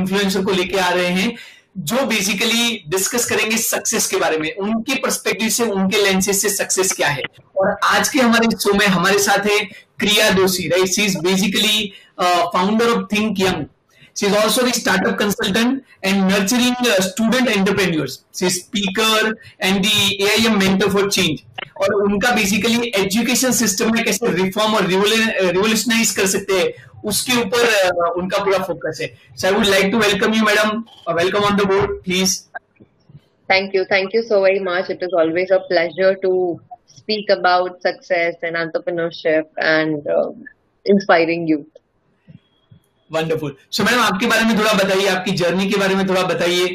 Influencer को लेके आ रहे हैं जो बेसिकली डिस्कस करेंगे सक्सेस के बारे में उनके परस्पेक्टिव से उनके लेंसेज से सक्सेस क्या है और आज के हमारे शो में हमारे साथ है Kriya Doshi right she is basically founder of Think Young She is also the startup consultant and nurturing uh, student entrepreneurs. She is speaker and the AIM mentor for change. और उनका basically education system में कैसे reform और revolutionise कर सकते हैं उसके ऊपर उनका पूरा फोकस है so I would like to welcome you madam welcome on the board please Thank you. Thank you so very much. It is always a pleasure to speak about success and entrepreneurship and uh, inspiring youth. Wonderful so madam आपके बारे में थोड़ा बताइए आपकी journey के बारे में थोड़ा बताइए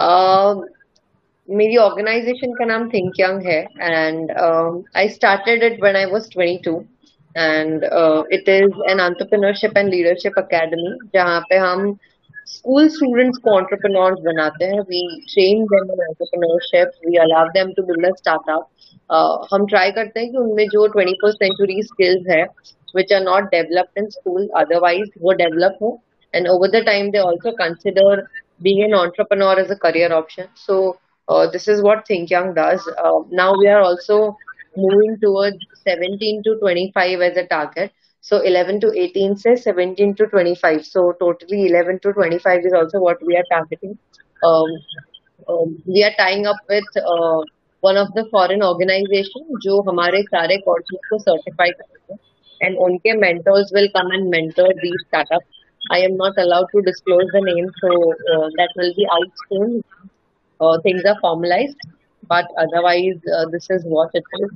uh, मेरी ऑर्गेनाइजेशन का नाम थिंक यंग है and I started it when I was 22 and it is an entrepreneurship and leadership academy जहाँ पे हम स्कूल स्टूडेंट्स को एंटरप्रेन्योर्स बनाते हैं we train them in entrepreneurship we allow them to build a startup हम try करते हैं कि उनमें जो 21st सेंचुरी स्किल्स है which are not developed in school otherwise were developed more and over the time they also consider being an entrepreneur as a career option so uh, this is what think young does uh, now we are also moving towards 17 to 25 as a target so 11 to 18 says 17 to 25 so totally 11 to 25 is also what we are targeting um, um, we are tying up with uh, one of the foreign organization जो हमारे सारे courses को certify करते हैं and onke mentors will come and mentor these startups. I am not allowed to disclose the name, so uh, that will be out soon. Uh, things are formalized, but otherwise, uh, this is what it is.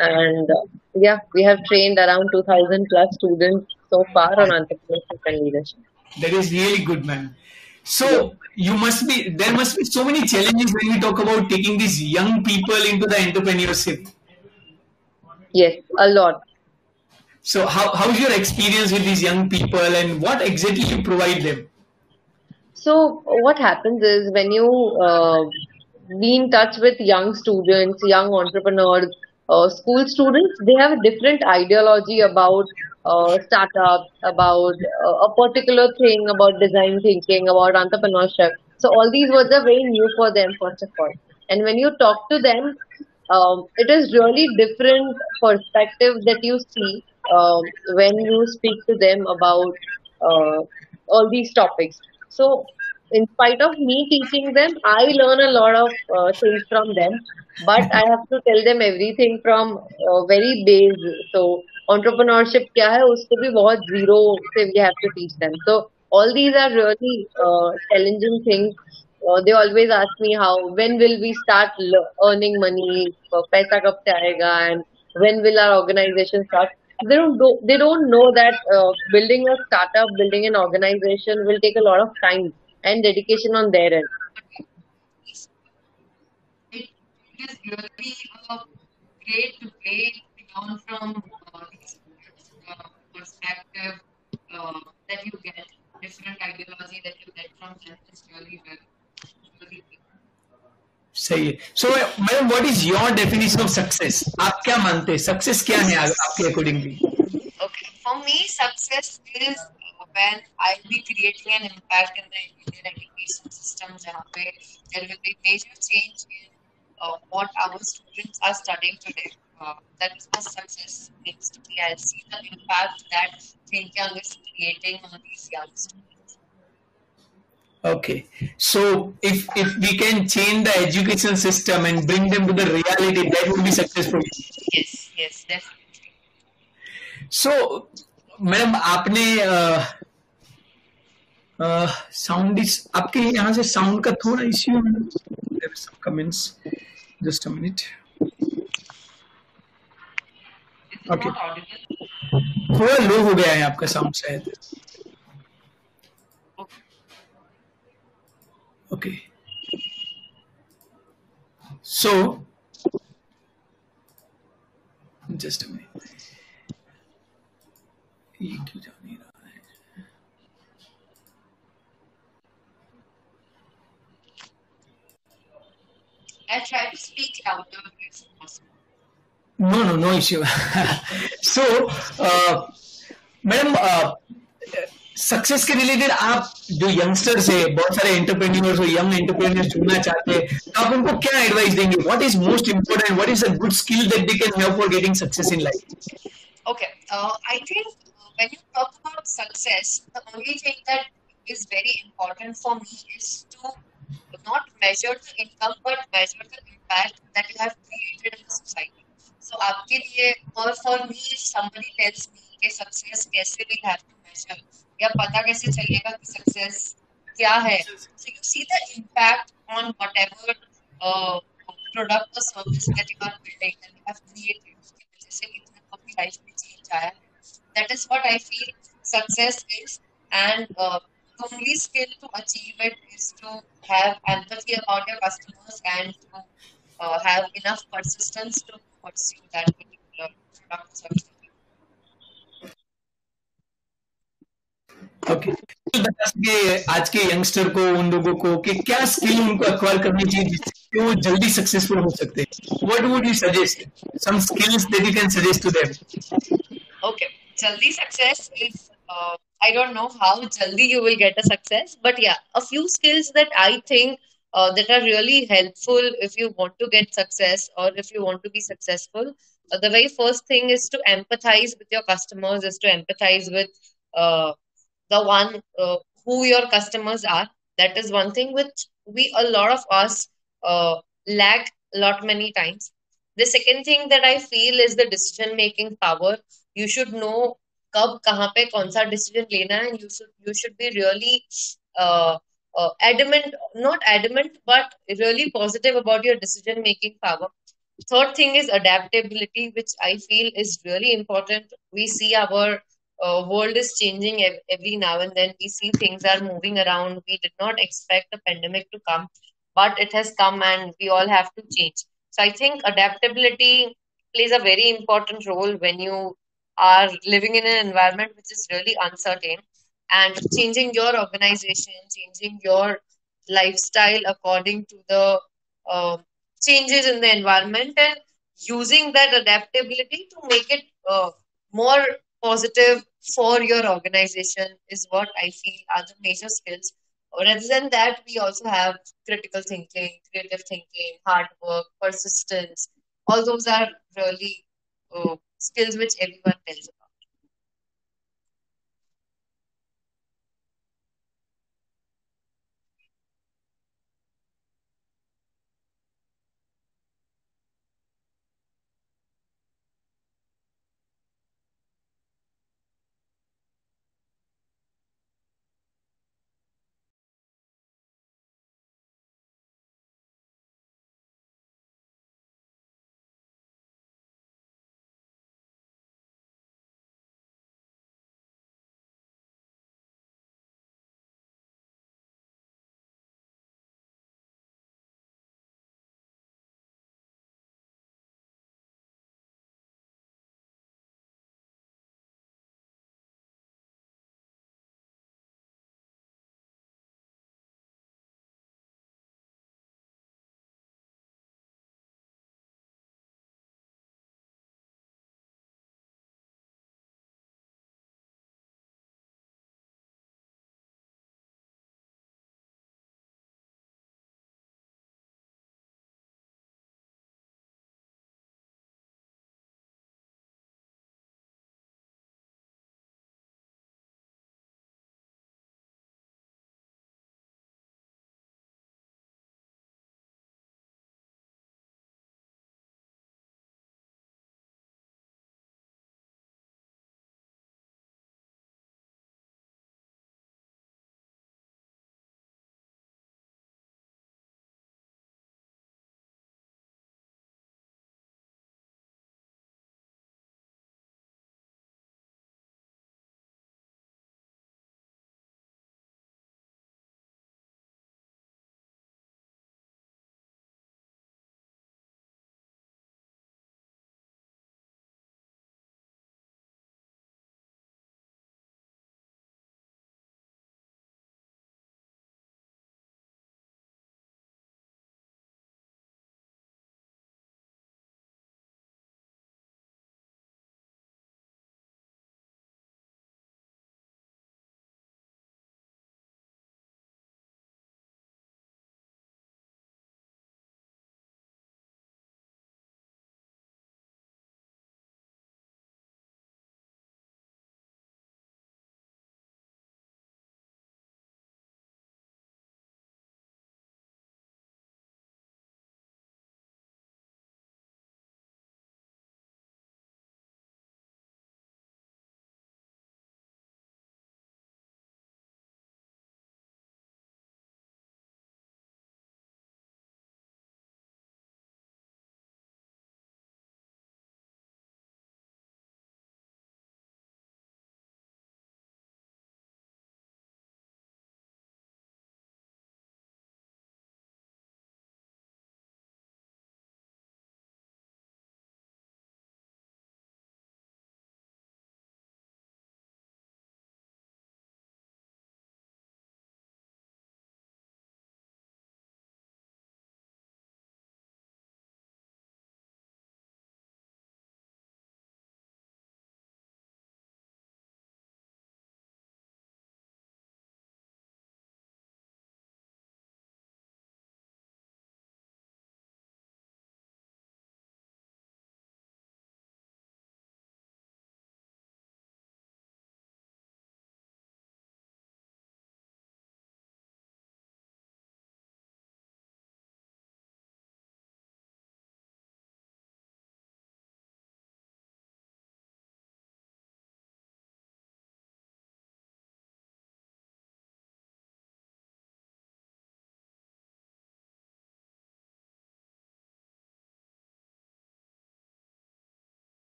And uh, yeah, we have trained around 2,000 plus students so far on entrepreneurship and leadership. That is really good, man. So you must be there must be so many challenges when we talk about taking these young people into the entrepreneurship. Yes, a lot so how, how's your experience with these young people and what exactly you provide them? So what happens is when you uh, be in touch with young students, young entrepreneurs, uh, school students, they have a different ideology about uh, startups, about uh, a particular thing, about design thinking, about entrepreneurship. So all these words are very new for them, first of all. And when you talk to them, um, it is really different perspective that you see uh, when you speak to them about uh, all these topics. So, in spite of me teaching them, I learn a lot of uh, things from them, but I have to tell them everything from uh, very base. So, entrepreneurship क्या है उसको भी बहुत zero से we have to teach them. So, all these are really uh, challenging things. Uh, they always ask me how when will we start earning money, पैसा कब से आएगा, and when will our organization start? they don't do, they don't know that uh, building a startup, building an organization will take a lot of time and dedication on their end. It is really uh, great to play down from uh, uh, perspective uh, that you get, different ideology that you get from them is really well. Really सही है so madam what is your definition of success आप क्या मानते हैं success क्या है आपके accordingly okay for me success is when i'll be creating an impact in the indian education system pe there will be major change in uh, what our students are studying today uh, that is my success needs to be i'll see the impact that think young is creating on these young students Okay, so if if we can change the education system and bring them to the reality, that would be successful. Yes, yes, definitely. So, madam आपने sound is आपके यहाँ से sound का थोड़ा issue comments just a minute okay थोड़ा low हो गया है आपका साउंड शायद। Okay so just a minute ये क्यों जा नहीं रहा? I try to speak louder if possible. No, no, no issue. so, uh, madam, uh, success के रिलेटेड आप जो यंगस्टर्स है बहुत सारे एंटरप्रेन्योर्स हो यंग एंटरप्रेन्योर्स जुड़ना चाहते हैं तो आप उनको क्या एडवाइस देंगे what is most important what is a good skill that they can have for getting success in life Okay, uh, I think when you talk about success, the only thing that is very important for me is to not measure the income but measure the impact that you have created in the society. So आपके लिए और for me if somebody tells me कि success कैसे we have to measure या पता कैसे चलेगा कि success क्या है so you see the impact on whatever uh, product or service that you are building and you have created उसकी वजह से कितना आपकी लाइफ में चेंज आया that is what I feel success is and uh, the only skill to achieve it is to have empathy about your customers and to uh, have enough persistence to pursue that particular product service. Okay तो आज के youngster को उन लोगों को कि क्या skill उनको अक्वायर करनी चाहिए जिससे वो जल्दी सक्सेसफुल हो सकते हैं what would you suggest some skills that you can suggest to them Okay, jaldi success is. I don't know how jaldi you will get a success, but yeah, a few skills that I think uh, that are really helpful if you want to get success or if you want to be successful. Uh, the very first thing is to empathize with your customers, is to empathize with uh, the one uh, who your customers are. That is one thing which we a lot of us uh, lack a lot many times. The second thing that I feel is the decision making power. You should know कब कहाँ पे कौन सा decision लेना है you should you should be really uh, uh, adamant not adamant but really positive about your decision making power third thing is adaptability which i feel is really important we see our uh, world is changing ev- every now and then we see things are moving around we did not expect a pandemic to come but it has come and we all have to change so i think adaptability plays a very important role when you are living in an environment which is really uncertain and changing your organization, changing your lifestyle according to the uh, changes in the environment, and using that adaptability to make it uh, more positive for your organization is what I feel are the major skills. Rather than that, we also have critical thinking, creative thinking, hard work, persistence. All those are really uh, skills which everyone tells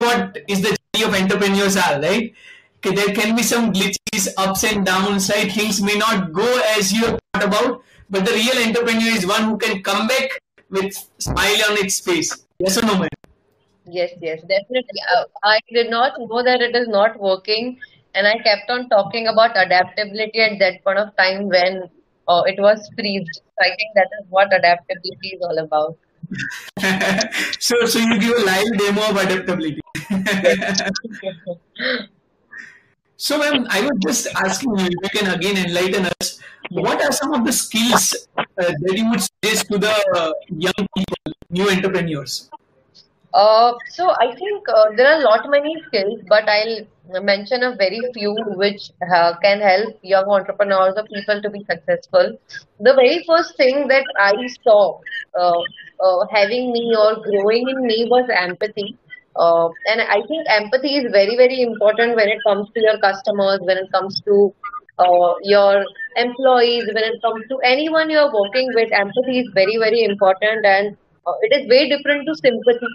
what is the journey of entrepreneurs are, right? There can be some glitches, ups and downs, right? Things may not go as you thought about, but the real entrepreneur is one who can come back with smile on its face. Yes or no, man? Yes, yes, definitely. Uh, I did not know that it is not working, and I kept on talking about adaptability at that point of time when uh, it was freezed. I think that is what adaptability is all about. so, so you give a live demo of adaptability. so, ma'am, I was just asking you, if you can again enlighten us. What are some of the skills uh, that you would suggest to the uh, young people, new entrepreneurs? Uh, so I think uh, there are a lot many skills, but I'll mention a very few which uh, can help young entrepreneurs or people to be successful. The very first thing that I saw uh, uh, having me or growing in me was empathy. Uh, and I think empathy is very, very important when it comes to your customers, when it comes to your employees, when it comes to anyone you're working with. Empathy is very, very important and it is way different to sympathy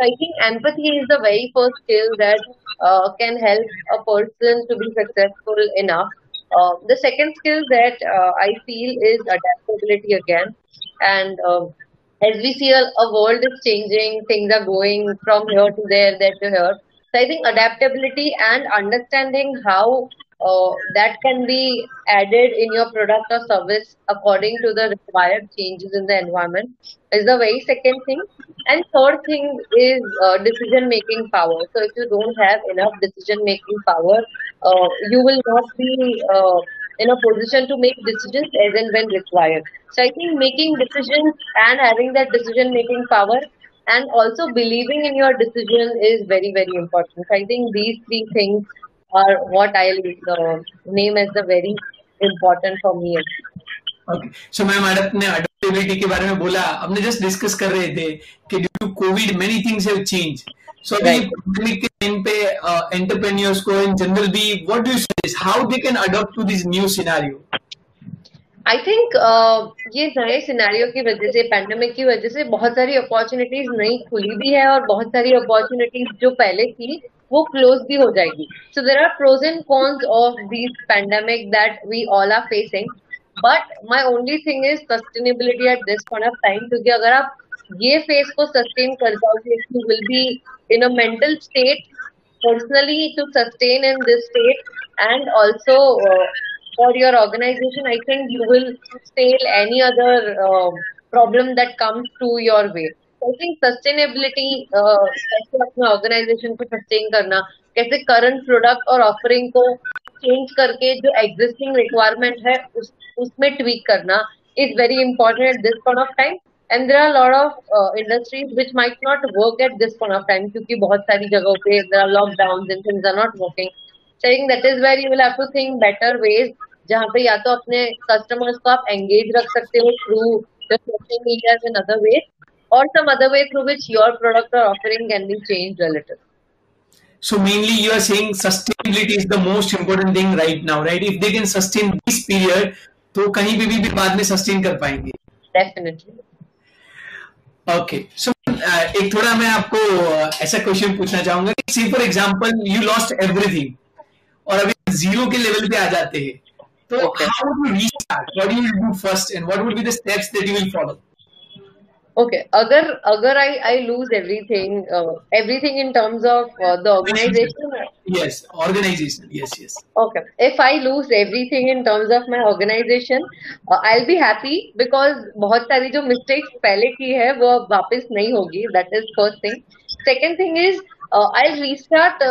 I think empathy is the very first skill that uh, can help a person to be successful enough. Uh, the second skill that uh, I feel is adaptability again. And um, as we see, a, a, world is changing, things are going from here to there, there to here. So I think adaptability and understanding how uh, that can be added in your product or service according to the required changes in the environment is the very second thing. And third thing is uh, decision making power. So if you don't have enough decision making power uh, you will not be uh, in a position to make decisions as and when required. So i think making decisions and having that decision making power and also believing in your decision is very very important. So i think these three things are what I'll uh, name as the very important for me. Okay. So ma'am ने adoptability के बारे में बोला हमने just discuss कर रहे थे कि due to Covid many things have change so अभी पैंडेमिक के टाइम पे एंटरप्रेन्योर्स को इन जनरल भी what do you suggest how they can adopt to this new scenario I think uh, ये नए सिनेरियो की वजह से पैंडेमिक की वजह से बहुत सारी अपॉर्चुनिटीज़ नई खुली भी है और बहुत सारी अपॉर्चुनिटीज़ जो पहले थी वो क्लोज भी हो जाएगी so there are pros and cons of this pandemic that we all are facing but my only thing is sustainability at this point of time क्योंकि अगर आप ये फेस को सस्टेन कर जाओगे you will be in a mental state to sustain in this state and also uh, for your organization i think you will fail any other uh, problem that comes to your way I think sustainability कैसे अपने organisation को sustain करना, कैसे current product और offering को change करके जो existing requirement है, उस, उसमें ट्वीक करना is very important at this point of time and there are lot of industries which might not work at this point of time क्योंकि बहुत सारी जगहों पे there are lockdown and things are not working I think that is where you will have to think better जहाँ पे या तो अपने कस्टमर्स को आप एंगेज रख सकते हो through social media in other ways or some other way through which your product or offering can be changed a little. So mainly you are saying sustainability is the most important thing right now, right? If they can sustain this period, तो कहीं भी भी बाद में sustain कर पाएँगे. Definitely. Okay. So uh, एक थोड़ा मैं आपको uh, ऐसा क्वेश्चन पूछना चाहूँगा कि say for example you lost everything और अभी ज़ीरो के लेवल पे आ जाते हैं तो okay. how would you restart? What do you do first and what would be the steps that you will follow? Okay अगर अगर I I lose everything everything in terms of the organisation yes organisation yes yes okay if I lose everything in terms of my organisation I will be happy because बहुत सारी जो mistakes पहले की है वो अब वापस नहीं होगी. That is first thing second thing is I restart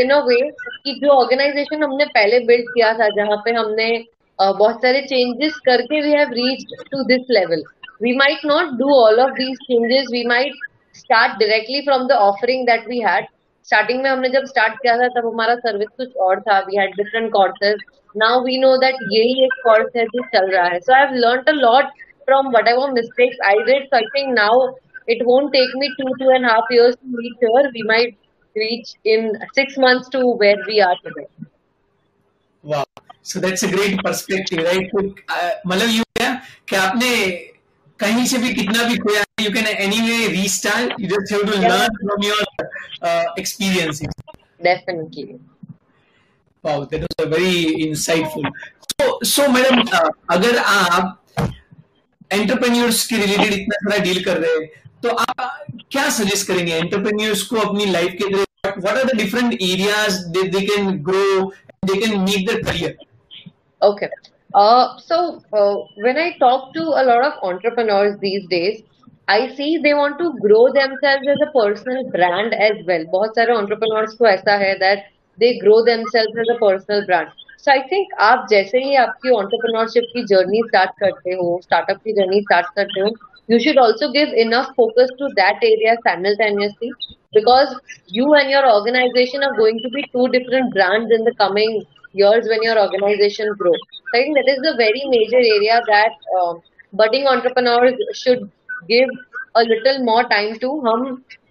in a way कि जो ऑर्गेनाइजेशन हमने पहले बिल्ड किया था जहाँ पे हमने uh, बहुत सारे चेंजेस करके we have reached to this level we might not do all of these changes we might start directly from the offering that we had starting में हमने जब स्टार्ट किया था तब हमारा सर्विस कुछ और था we had different courses now we know that यही एक कोर्स है जो चल रहा है so I have learned a lot from what ever mistakes I did so I think now it won't take me two two and a half years to reach here we might reach in six months to where we are today wow so that's a great perspective right मतलब ये कि आपने कहीं से भी कितना भी खोया you can anyway restart. You just have to Yeah. learn from your uh, experiences. Definitely. Wow, that was a very insightful. So, so madam, uh, अगर आप एंटरप्रेन्योर्स के रिलेटेड इतना सारा डील कर रहे हैं तो आप क्या सजेस्ट करेंगे एंटरप्रेन्योर्स को अपनी लाइफ के अंदर what are the different areas they can grow they can make their career Okay. Uh, so uh, when I talk to a lot of entrepreneurs these days, I see they want to grow themselves as a personal brand as well. बहुत सारे entrepreneurs को ऐसा है that they grow themselves as a personal brand. So I think आप जैसे ही आपकी entrepreneurship की journey start करते हो, startup की journey start करते हो, you should also give enough focus to that area simultaneously because you and your organization are going to be two different brands in the coming years when your organization grows. So I think that is the very major area that uh, budding entrepreneurs should give a little more time to. Hum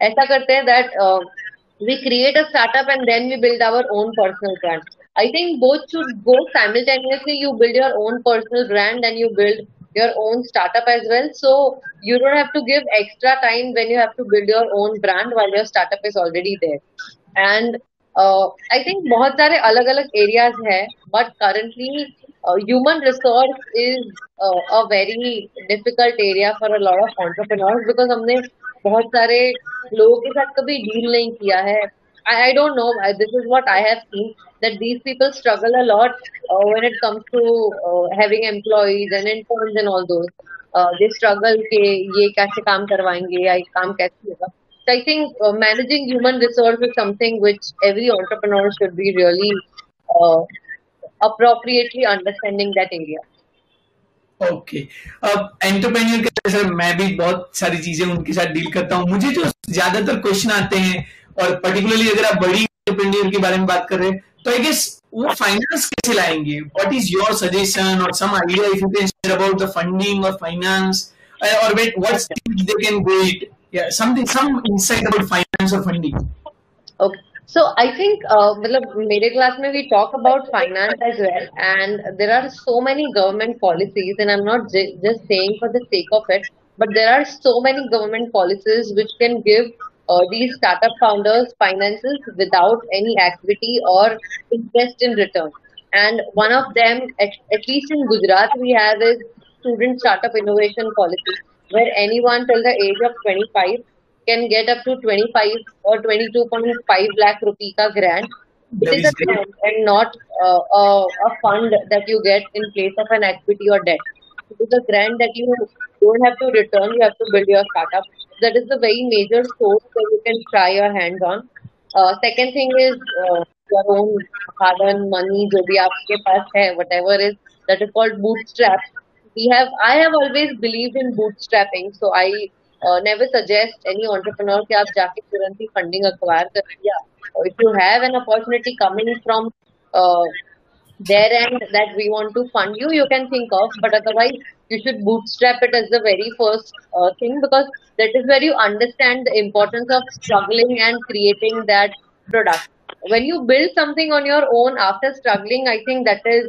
aisa karte that uh, we create a startup and then we build our own personal brand. I think both should go simultaneously. You build your own personal brand and you build your own startup as well. So you don't have to give extra time when you have to build your own brand while your startup is already there. And Uh, I think बहुत सारे अलग अलग areas है but currently human resource is a very difficult area for a lot of entrepreneur because हमने बहुत सारे लोगों के साथ कभी डील नहीं किया है I I don't know this is what I have seen that these people struggle a lot uh, when it comes to uh, having employees and interns and all those. Uh, they struggle कि ये कैसे काम करवाएँगे या काम कैसे होगा so I think uh, managing human resource is something which every entrepreneur should be really uh, appropriately understanding that area. Okay अब एंटरप्रेन्योर के जैसे मैं भी बहुत सारी चीजें उनके साथ डील करता हूँ मुझे जो ज्यादातर क्वेश्चन आते हैं और पर्टिकुलरली अगर आप बड़ी एंटरप्रेन्योर के बारे में बात कर रहे हैं तो आई गेस वो फाइनेंस कैसे लाएंगे व्हाट इज योर सजेशन और some idea if you can share about the funding और फाइनेंस और what steps they can go it yeah something some insight about finance or funding Okay. So I think, uh, मतलब मेरे class में we talk about finance as well, and there are so many government policies, and I'm not j- just saying for the sake of it, but there are so many government policies which can give uh, these startup founders finances without any equity or interest in return. And one of them, at, at least in Gujarat, we have is student startup innovation policy, where anyone till the age of 25 can get up to 25 or 22.5 lakh rupee ka grant. It is a grant and not uh, a, a fund that you get in place of an equity or debt. It is a grant that you don't have to return, you have to build your startup. That is the very major source that you can try your hands on. Uh, second thing is uh, your own hard earned money, jo bhi aapke paas hai, whatever is, that is called bootstrap we have i have always believed in bootstrapping so i uh, never suggest any entrepreneur ki aap jaake currently funding acquire kar. Yeah. Uh, if you have an opportunity coming from uh, there and that we want to fund you you can think of but otherwise you should bootstrap it as the very first uh, thing because that is where you understand the importance of struggling and creating that product. When you build something on your own after struggling i think that is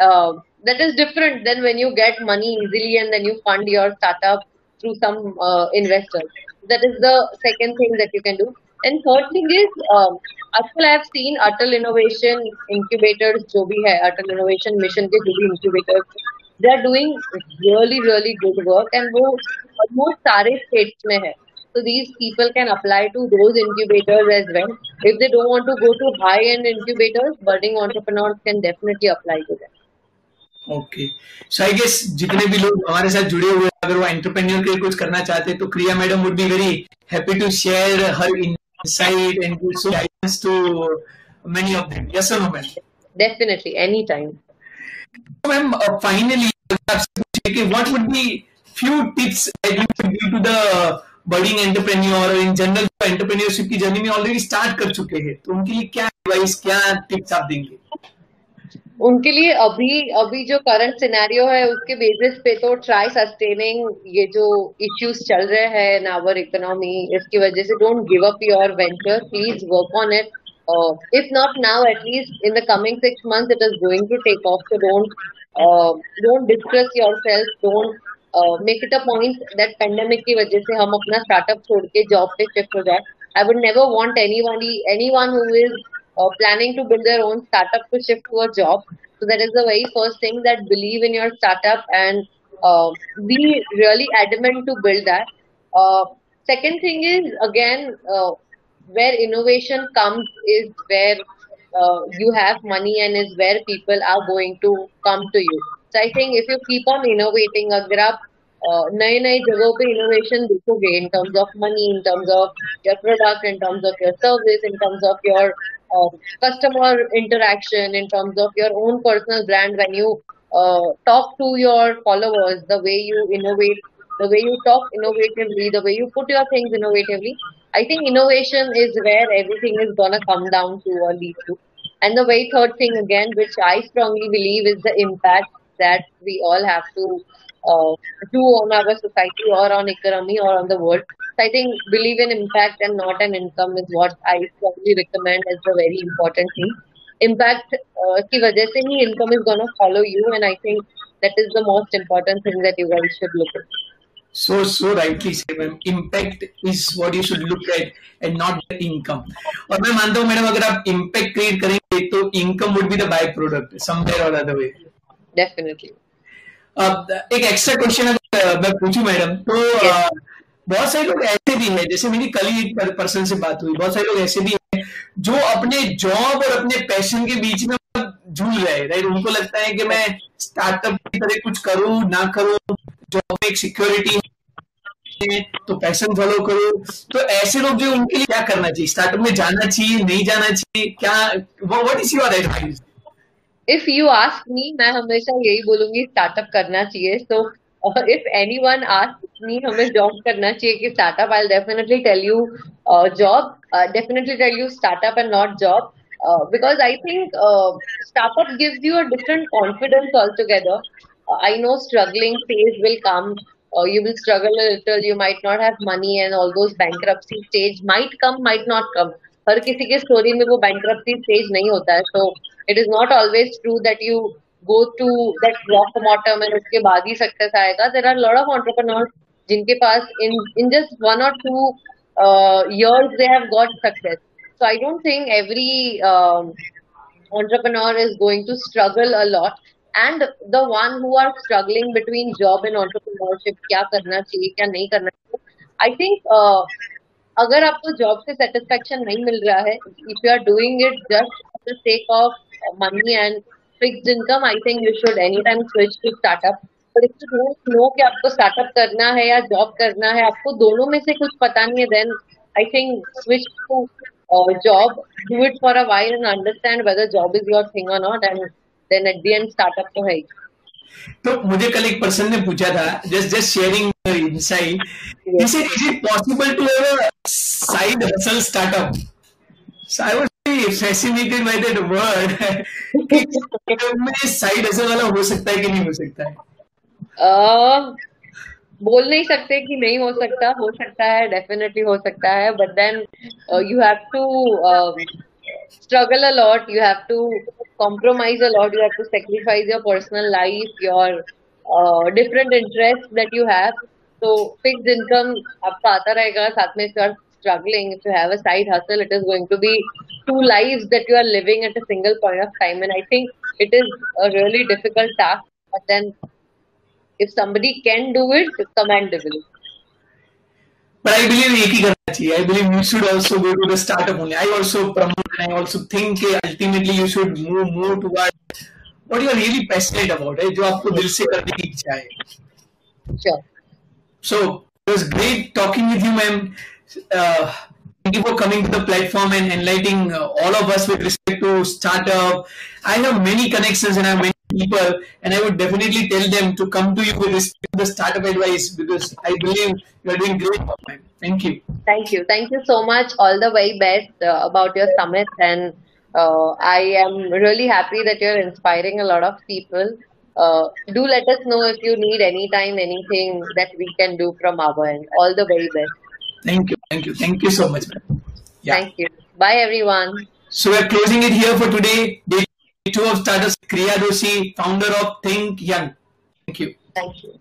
uh, that is different than when you get money easily and then you fund your startup through some uh, investors. That is the second thing that you can do. And third thing is, um, आजकल I have seen Atal Innovation Incubators जो भी है Atal Innovation Mission के जो भी incubators they are doing really really good work and वो almost सारे states में है. So these people can apply to those incubators as well. If they don't want to go to high end incubators, budding entrepreneurs can definitely apply to them. Okay so I guess जितने भी लोग हमारे साथ जुड़े हुए हैं अगर वो एंटरप्रेन्योर के लिए कुछ करना चाहते हैं तो Kriya madam would be very happy to share her insight and so guidance to many of them yes और no ma'am Definitely, anytime. Ma'am finally आपसे पूछिए कि what would be few tips that you would give to the budding entrepreneur और in general entrepreneurship की journey में already start कर चुके हैं। तो उनके लिए क्या एडवाइस क्या टिप्स आप देंगे? उनके लिए अभी अभी जो करंट सिनेरियो है उसके बेसिस पे तो ट्राई सस्टेनिंग ये जो इश्यूज़ चल रहे हैं इन आवर इकोनॉमी इसकी वजह से don't give up your venture please work on it if not now at least in the coming six six it is going to take off off don't don't uh, yourself don't make it a point that pandemic की वजह से हम अपना startup छोड़ के job पे shift हो जाए. I would never want anybody anyone who is or planning to build their own startup to shift to a job. So that is the very first thing that believe in your startup and uh, be really adamant to build that. Uh, second thing is again uh, where innovation comes is where uh, you have money and is where people are going to come to you. So I think if you keep on innovating, a आप नए नए जगहों पे innovation देखोगे in terms of money, in terms of your product, in terms of your service, in terms of your uh, customer interaction, in terms of your own personal brand, when you uh, talk to your followers, the way you innovate, the way you talk innovatively, the way you put your things innovatively, I think innovation is where everything is gonna come down to or lead to. And the very third thing again, which I strongly believe is the impact that we all have to uh, do on our society or on economy or on the world. So I think believe in impact and not an income is what I strongly recommend as a very important thing. Impact uh, की वजह से ही income is gonna follow you, and I think that is the most important thing that you guys should look at. So, so rightly said, ma'am impact is what you should look at and not the income और मैं मानता हूँ madam अगर आप impact create करेंगे तो income would be the by product somewhere और other way definitely अब एक एक्स्ट्रा क्वेश्चन अगर मैं पूछूँ मैडम तो yes. बहुत सारे लोग ऐसे भी हैं जैसे मेरी कल ही पर्सन से बात हुई बहुत सारे लोग ऐसे भी हैं जो अपने जॉब और अपने पैशन के बीच में झूल रहे हैं राइट उनको लगता है कि मैं स्टार्टअप की तरह कुछ करूँ ना करूँ जॉब में एक सिक्योरिटी तो पैशन फॉलो करो। तो ऐसे लोग जो उनके लिए क्या करना चाहिए? स्टार्टअप में जाना चाहिए नहीं जाना चाहिए? क्या what is your advice if you ask me मैं हमेशा यही बोलूँगी स्टार्टअप करना चाहिए so if anyone ask me हमें जॉब करना चाहिए कि startup I definitely tell you job definitely tell you startup and not job because I think uh, startup gives you a different confidence altogether. Uh, I know struggling phase will come. Uh, you will struggle a little. You might not have money, and all those bankruptcy stage might come, might not come. हर किसी के story में वो bankruptcy stage नहीं होता है so it is not always true that you go to that rock bottom and उसके बाद ही सक्सेस आएगा देर आर लॉट ऑफ ऑन्टरप्रनोर्स जिनके पास इन इन जस्ट वन और to years they have got success so i don't think every um, entrepreneur is going to struggle a lot and the one who are struggling between job and entrepreneurship क्या करना चाहिए क्या नहीं करना चाहिए I think uh, अगर आपको job से सेटिस्फेक्शन नहीं मिल रहा है if you are doing it just for the sake of money and fixed income, I think you should anytime switch to startup. But if you don't know कि आपको startup करना है या job करना है, आपको दोनों में से कुछ पता नहीं है, then I think switch to uh, job, do it for a while and understand whether job is your thing or not, and then at the end startup तो है तो मुझे कल एक पर्सन ने पूछा था just just sharing insight is it possible to have a side hustle startup so i was very fascinated by that word कि साइड हसल वाला हो सकता है कि नहीं हो सकता है uh, बोल नहीं सकते कि नहीं हो सकता हो सकता है डेफिनेटली हो सकता है but then you have to struggle a lot. You have to compromise a lot. You have to sacrifice your personal life, your uh, different interests that you have. So fixed income आपका आता रहेगा साथ में are struggling, if you have a side hustle, it is going to be two lives that you are living at a single point of time. And I think it is a really difficult task. But then if somebody can do it, commendable. But I believe एक ही करना चाहिए. I believe you should also go to the startup only. I also promote and I also think ultimately you should move more towards what you are really passionate about, है जो आपको दिल से करने की इच्छा है. Sure. So it was great talking with you, ma'am. Uh, thank you for coming to the platform and enlightening uh, all of us with respect to startup. I have many connections and I have many people, and I would definitely tell them to come to you with respect to the startup advice because I believe you are doing great. Man. Thank you. Thank you. Thank you so much. All the very best uh, about your summit, and uh, I am really happy that you're inspiring a lot of people. Uh, do let us know if you need any time, anything that we can do from our end. All the very best. Thank you. Thank you. Thank you so much. Yeah. Thank you. Bye, everyone. So we're closing it here for today. Day two of Startups, Kriya Doshi, founder of Think Young. Thank you. Thank you.